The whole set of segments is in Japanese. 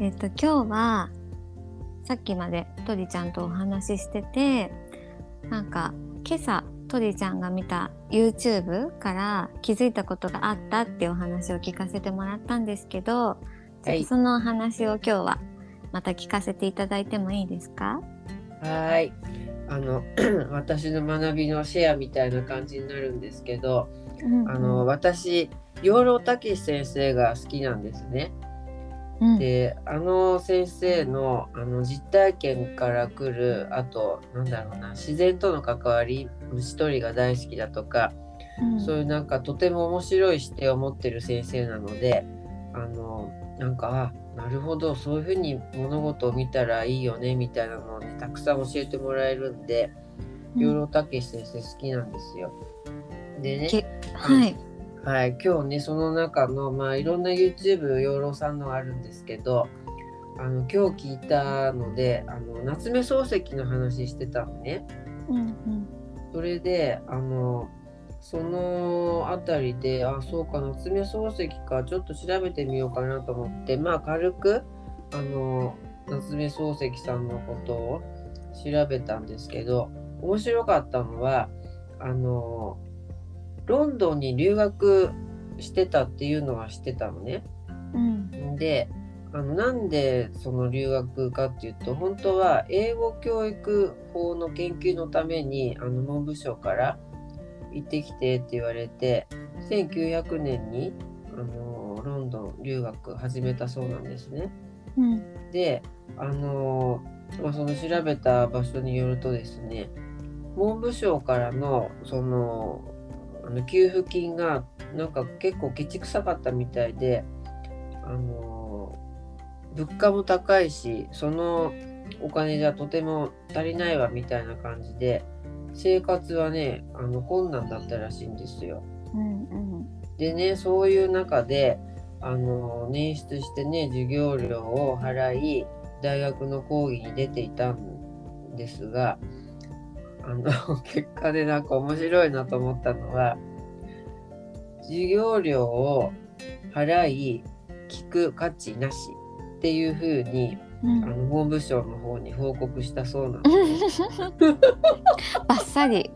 えっと今日はさっきまでとりちゃんとお話ししててなんか今朝とりちゃんが見た YouTube から気づいたことがあったっていうお話を聞かせてもらったんですけど、はいそのお話を今日はまた聞かせていただいてもいいですか？はい。あの 私の学びのシェアみたいな感じになるんですけど、あの私養老たけし先生が好きなんですね。うんであの先生のあの実体験から来るあとなんだろうな自然との関わり虫取りが大好きだとか、うんそういうなんかとても面白い視点を持ってる先生なのであのなんかあなるほどそういうふうに物事を見たらいいよねみたいなのをねたくさん教えてもらえるんで養老たけし先生好きなんですよ。でねけはい。はい、今日ねその中のまあいろんな YouTube 養老さんのあるんですけどあの今日聞いたのであの夏目漱石の話してたのね。うんうんそれであのそのあたりであそうか夏目漱石かちょっと調べてみようかなと思ってまあ軽くあの夏目漱石さんのことを調べたんですけど面白かったのはあのロンドンに留学してたっていうのは知ってたのね。うんであのなんでその留学かっていうと本当は英語教育法の研究のためにあの文部省から行ってきてって言われて1900年にあのロンドン留学始めたそうなんですね。うんであの、まあ、その調べた場所によるとですね文部省からのそのあの給付金がなんか結構ケチくさかったみたいであの物価も高いしそのお金じゃとても足りないわみたいな感じで生活はねあの困難だったらしいんですよ。うんうんでねそういう中であの捻出してね授業料を払い大学の講義に出ていたんですがあの結果でなんか面白いなと思ったのは授業料を払い聞く価値なしっていうふうにうんあの文部省の方に報告したそうなんです。バッサリ。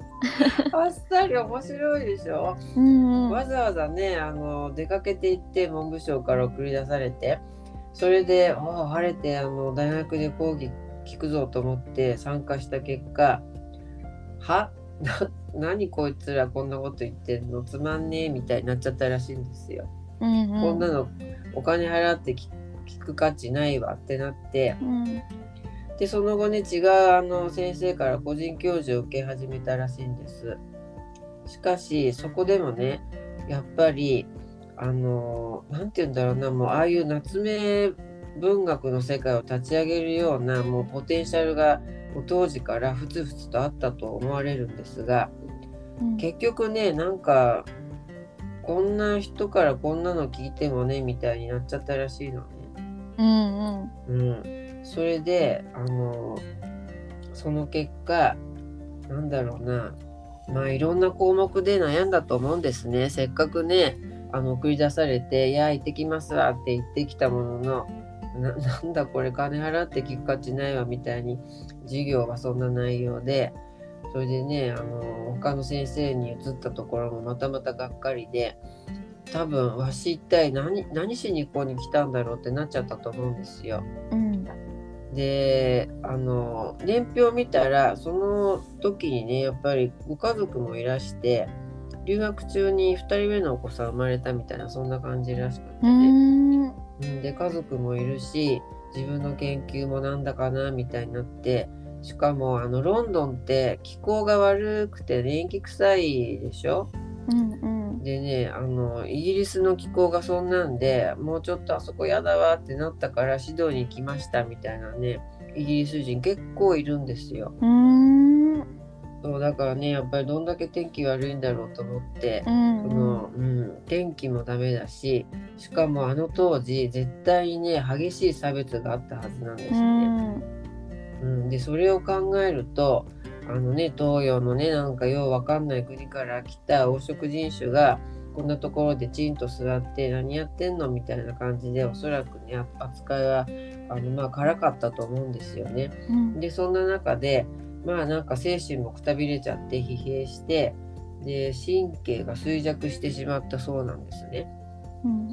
あっさり面白いでしょ？うんうんわざわざねあの出かけて行って文部省から送り出されてそれで「ああ晴れてあの大学で講義聞くぞ」と思って参加した結果「は？な何こいつらこんなこと言ってんのつまんねえ」みたいになっちゃったらしいんですよ。うんうんこんなのお金払って聞聞く価値ないわってなってうんでその後ね違うあの先生から個人教授を受け始めたらしいんです。しかしそこでもねやっぱりあのなんて言うんだろうなもうああいう夏目文学の世界を立ち上げるようなもうポテンシャルが当時からふつふつとあったと思われるんですがうん。結局ねなんかこんな人からこんなの聞いてもねみたいになっちゃったらしいのね。うん。うん、それであのその結果なんだろうなまあいろんな項目で悩んだと思うんですね。せっかくねあの送り出されて「いや行ってきますわ」って言ってきたもののな なんだこれ金払って聞く価値ないわみたいに授業はそんな内容でそれでねあの他の先生に移ったところもまたまたがっかりで多分わし一体何何しにここに来たんだろうってなっちゃったと思うんですよ。うんであの年表見たらその時にねやっぱりご家族もいらして留学中に2人目のお子さん生まれたみたいなそんな感じらしくて。で家族もいるし自分の研究もなんだかなみたいになってしかもあのロンドンって気候が悪くて電気臭いでしょ？うんうん。でねあのイギリスの気候がそんなんでもうちょっとあそこやだわってなったから指導に来ましたみたいなねイギリス人結構いるんですよ。うんそうだからねやっぱりどんだけ天気悪いんだろうと思ってう、んそのうん、天気もダメだししかもあの当時絶対にね激しい差別があったはずなんですうね。んうん、でそれを考えるとあのね東洋のねなんかようわかんない国から来た黄色人種がこんなところでチンと座って何やってんのみたいな感じでおそらくね扱いはあのまあ辛かったと思うんですよね。うんでそんな中でまあなんか精神もくたびれちゃって疲弊してで神経が衰弱してしまったそうなんですね。うん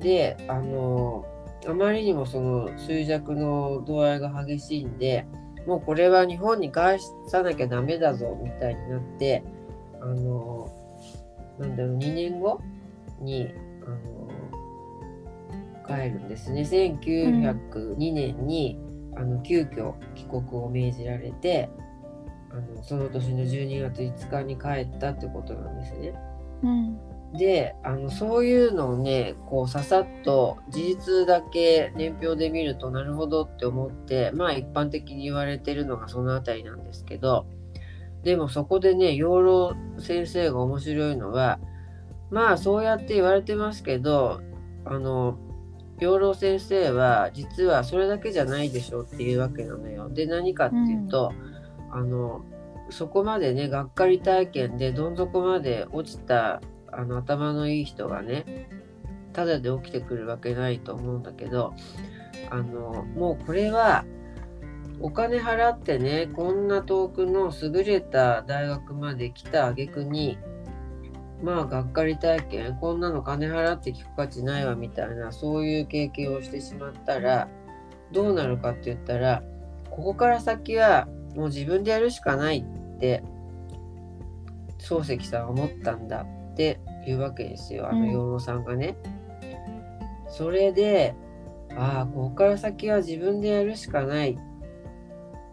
であのあまりにもその衰弱の度合いが激しいんでもうこれは日本に返さなきゃダメだぞみたいになってあのなんだろう2年後にあの帰るんですね。1902年に、あの急遽帰国を命じられてあのその年の12月5日に帰ったってことなんですね。うんであのそういうのをねこうささっと事実だけ年表で見るとなるほどって思ってまあ一般的に言われてるのがその辺りなんですけどでもそこでね養老先生が面白いのはまあそうやって言われてますけどあの養老先生は実はそれだけじゃないでしょっていうわけなのよ。で何かっていうと、あのそこまでねがっかり体験でどん底まで落ちたあの頭のいい人がねただで起きてくるわけないと思うんだけどあのもうこれはお金払ってねこんな遠くの優れた大学まで来た挙句にまあがっかり体験こんなの金払って聞く価値ないわみたいなそういう経験をしてしまったらどうなるかって言ったらここから先はもう自分でやるしかないって漱石さんは思ったんだっていうわけですよ。あのうん。養老さんがね。それでああここから先は自分でやるしかない。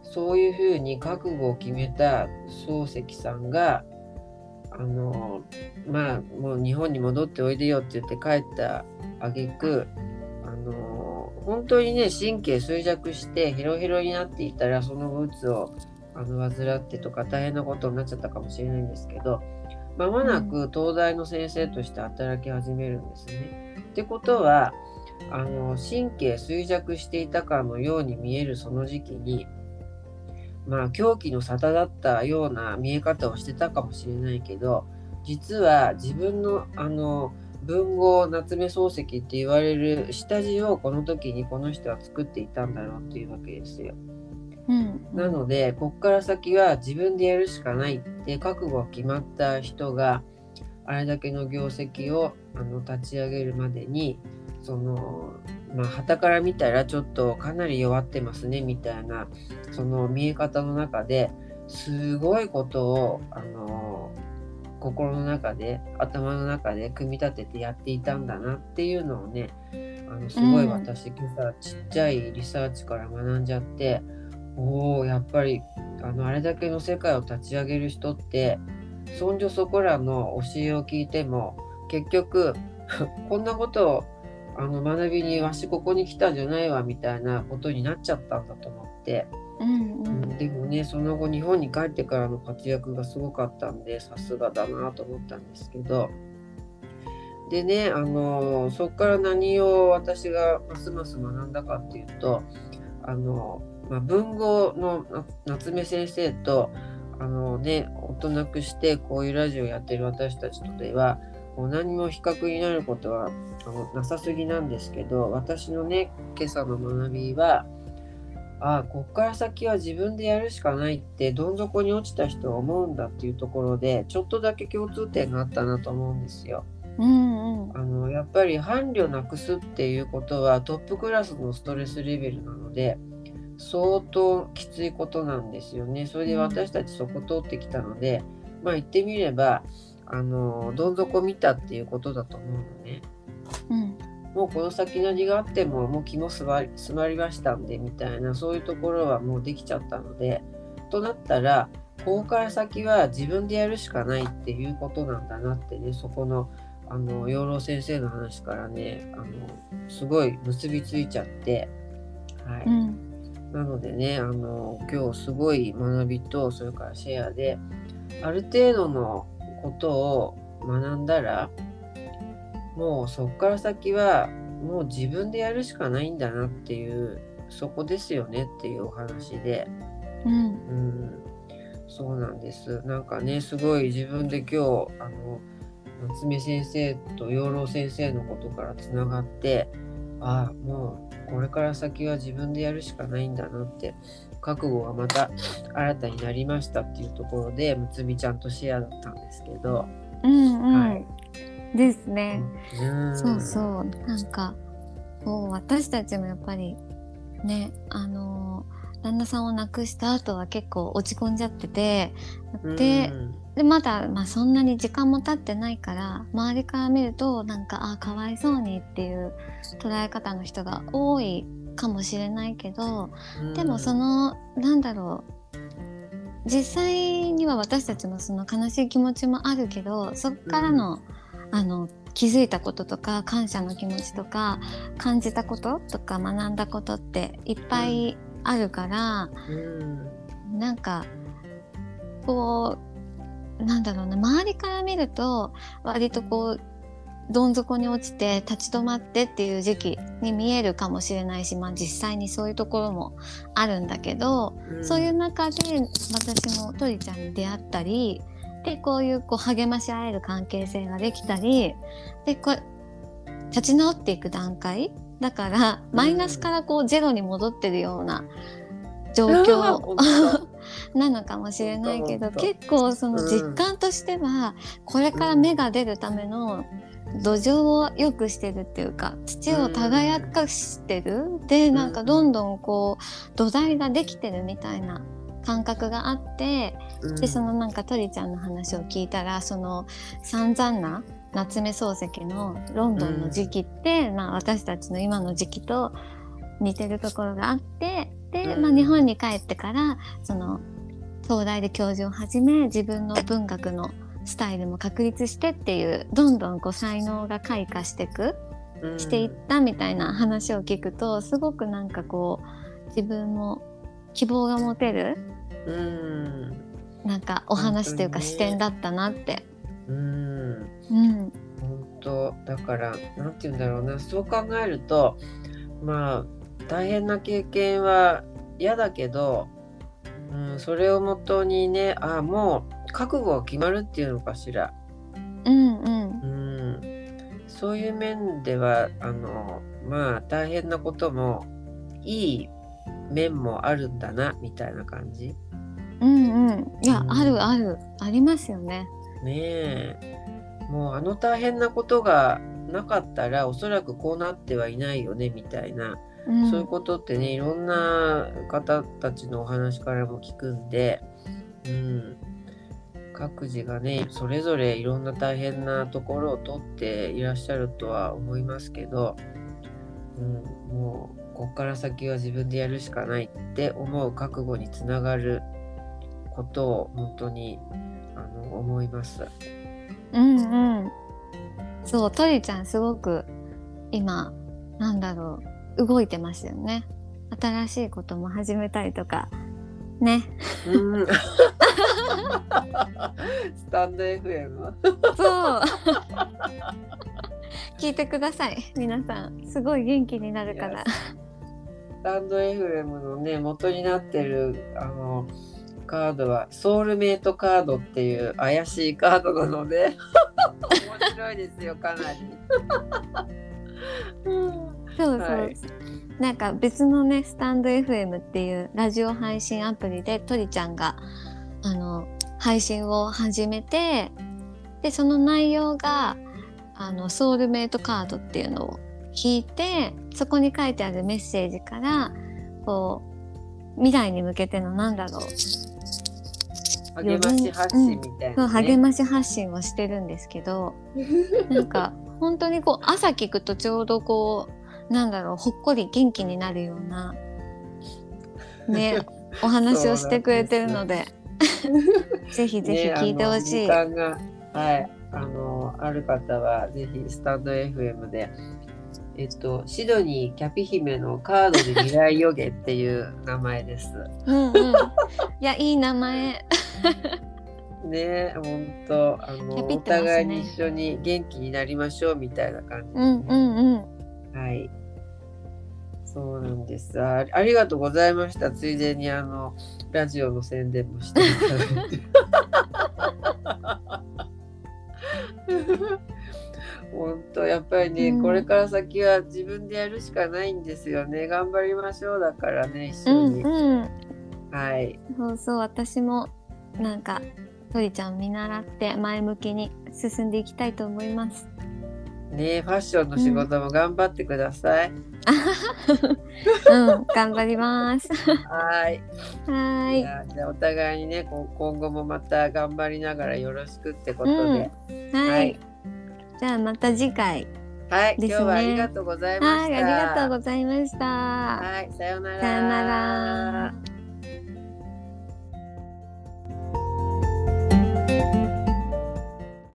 そういうふうに覚悟を決めた漱石さんがあのまあもう日本に戻っておいでよって言って帰った挙句あの本当にね神経衰弱してヘロヘロになっていたらその後うつをあの患ってとか大変なことになっちゃったかもしれないんですけどまもなく東大の先生として働き始めるんですね。ってことはあの神経衰弱していたかのように見えるその時期にまあ狂気の沙汰だったような見え方をしてたかもしれないけど実は自分のあの文豪夏目漱石って言われる下地をこの時にこの人は作っていたんだろうっていうわけですよ。うんなのでこっから先は自分でやるしかないって覚悟が決まった人があれだけの業績をあの立ち上げるまでにそのまあ旗から見たらちょっとかなり弱ってますねみたいなその見え方の中ですごいことをあの心の中で頭の中で組み立ててやっていたんだなっていうのをねあのすごい私、今朝ちっちゃいリサーチから学んじゃっておおやっぱりあのあれだけの世界を立ち上げる人ってそんじょそこらの教えを聞いても結局 こんなことをあの学びにわしここに来たんじゃないわみたいなことになっちゃったんだと思って、うんううん。ん、でもねその後日本に帰ってからの活躍がすごかったんでさすがだなと思ったんですけど。でねあのそこから何を私がますます学んだかっていうとあの、まあ、文豪のな夏目先生とあのね大人くしてこういうラジオやってる私たちとではもう何も比較になることはあのなさすぎなんですけど私のね今朝の学びはああこっから先は自分でやるしかないってどん底に落ちた人は思うんだっていうところでちょっとだけ共通点があったなと思うんですよ。うんうんあのやっぱり伴侶なくすっていうことはトップクラスのストレスレベルなので相当きついことなんですよね。それで私たちそこ通ってきたので、まあ言ってみればあのどん底見たっていうことだと思うのね。うん。もうこの先何があってももう気も済まり済まりましたんでみたいなそういうところはもうできちゃったのでとなったらここから先は自分でやるしかないっていうことなんだなってねそこのあの養老先生の話からねあのすごい結びついちゃってはい、うん。なのでねあの今日すごい学びとそれからシェアである程度のことを学んだらもうそこから先はもう自分でやるしかないんだなっていうそこですよねっていうお話で。うん。うんそうなんです。なんかねすごい自分で今日あの夏目先生と養老先生のことからつながってああもうこれから先は自分でやるしかないんだなって覚悟がまた新たになりましたっていうところでむつみちゃんとシェアだったんですけど、うんうん、はい。ですね。うん。そうそう。なんかこう私たちもやっぱりねあの旦那さんを亡くした後は結構落ち込んじゃっててでうん。でまだ、まあ、そんなに時間も経ってないから周りから見るとなんかあかわいそうにっていう捉え方の人が多いかもしれないけどでもそのなんだろう。実際には私たちもその悲しい気持ちもあるけどそっからの,、あの気づいたこととか感謝の気持ちとか感じたこととか学んだことっていっぱいあるから、うん。なんかこうなんだろうな周りから見ると割とこうどん底に落ちて立ち止まってっていう時期に見えるかもしれないし、まあ、実際にそういうところもあるんだけど、そういう中で私も鳥ちゃんに出会ったりでこういうこう励まし合える関係性ができたりでこう立ち直っていく段階。だからマイナスからこうゼロに戻ってるような状況本当 なのかもしれないけど結構その実感としては、これから芽が出るための土壌を良くしてるっていうか土を耕かしてる、でなんかどんどんこう土台ができてるみたいな感覚があってうん。でそのなんか鳥ちゃんの話を聞いたらその散々な夏目漱石のロンドンの時期って、まあ、私たちの今の時期と似てるところがあってで、うん。まあ、日本に帰ってからその東大で教授を始め自分の文学のスタイルも確立してっていうどんどんこう才能が開花していくうん。していったみたいな話を聞くとすごくなんかこう自分も希望が持てるうん。なんかお話というか視点だったなって。うん。うん、本当だからなんて言うんだろうな。そう考えるとまあ大変な経験は嫌だけど、うん、それをもとにねあもう覚悟が決まるっていうのかしら、うん、うん、うん、そういう面ではあのまあ大変なこともいい面もあるんだなみたいな感じ。うん、うん、いや、うん。あるある、ありますよね。ねえ。もうあの大変なことがなかったらおそらくこうなってはいないよねみたいな、うん、そういうことってねいろんな方たちのお話からも聞くんで、うん、各自がねそれぞれいろんな大変なところを取っていらっしゃるとは思いますけど、うん、もうこっから先は自分でやるしかないって思う覚悟につながることを本当にあの思います。うん、うん。そう、トリちゃんすごく今、なんだろう、動いてますよね。新しいことも始めたりとか。ね。うんスタンド FM そう。聞いてください、皆さん。すごい元気になるから。スタンド FM のね元になってるあのカードはソウルメイトカードっていう怪しいカードなので面白いですよかなり。そうそう。はいなんか別のねスタンド FM っていうラジオ配信アプリでとりちゃんがあの配信を始めてでその内容があのソウルメイトカードっていうのを引いてそこに書いてあるメッセージからこう未来に向けてのなんだろう励まし発信みたいな、ね。励まし発信をしてるんですけど なんか本当にこう朝聞くとちょうどこうなんだろうほっこり元気になるようなね お話をしてくれてるのでぜひぜひ聞いてほしい。ね、あの時間がはいあのある方はぜひスタンド FM でえっとシドニーキャピ姫のカードで未来予言っていう名前です。うんうん、いやいい名前。ね本当あの、ね。互いに一緒に元気になりましょうみたいな感じで、うんうんうん。はい。そうなんです。あありがとうございました。ついでにあのラジオの宣伝もしていただいて 本当やっぱりね、うん。これから先は自分でやるしかないんですよね。頑張りましょうだからね一う緒に、んうん。はい。そうそう私もなんかとりちゃん見習って前向きに進んでいきたいと思います。ねファッションの仕事も頑張ってください、うん、頑張ります。はい。はーい。じゃあお互いにね今後もまた頑張りながらよろしくってことで、はい。はいじゃあまた次回。はい、ね今日はありがとうございまはい、したありがとうございました。はいさようならさよなら。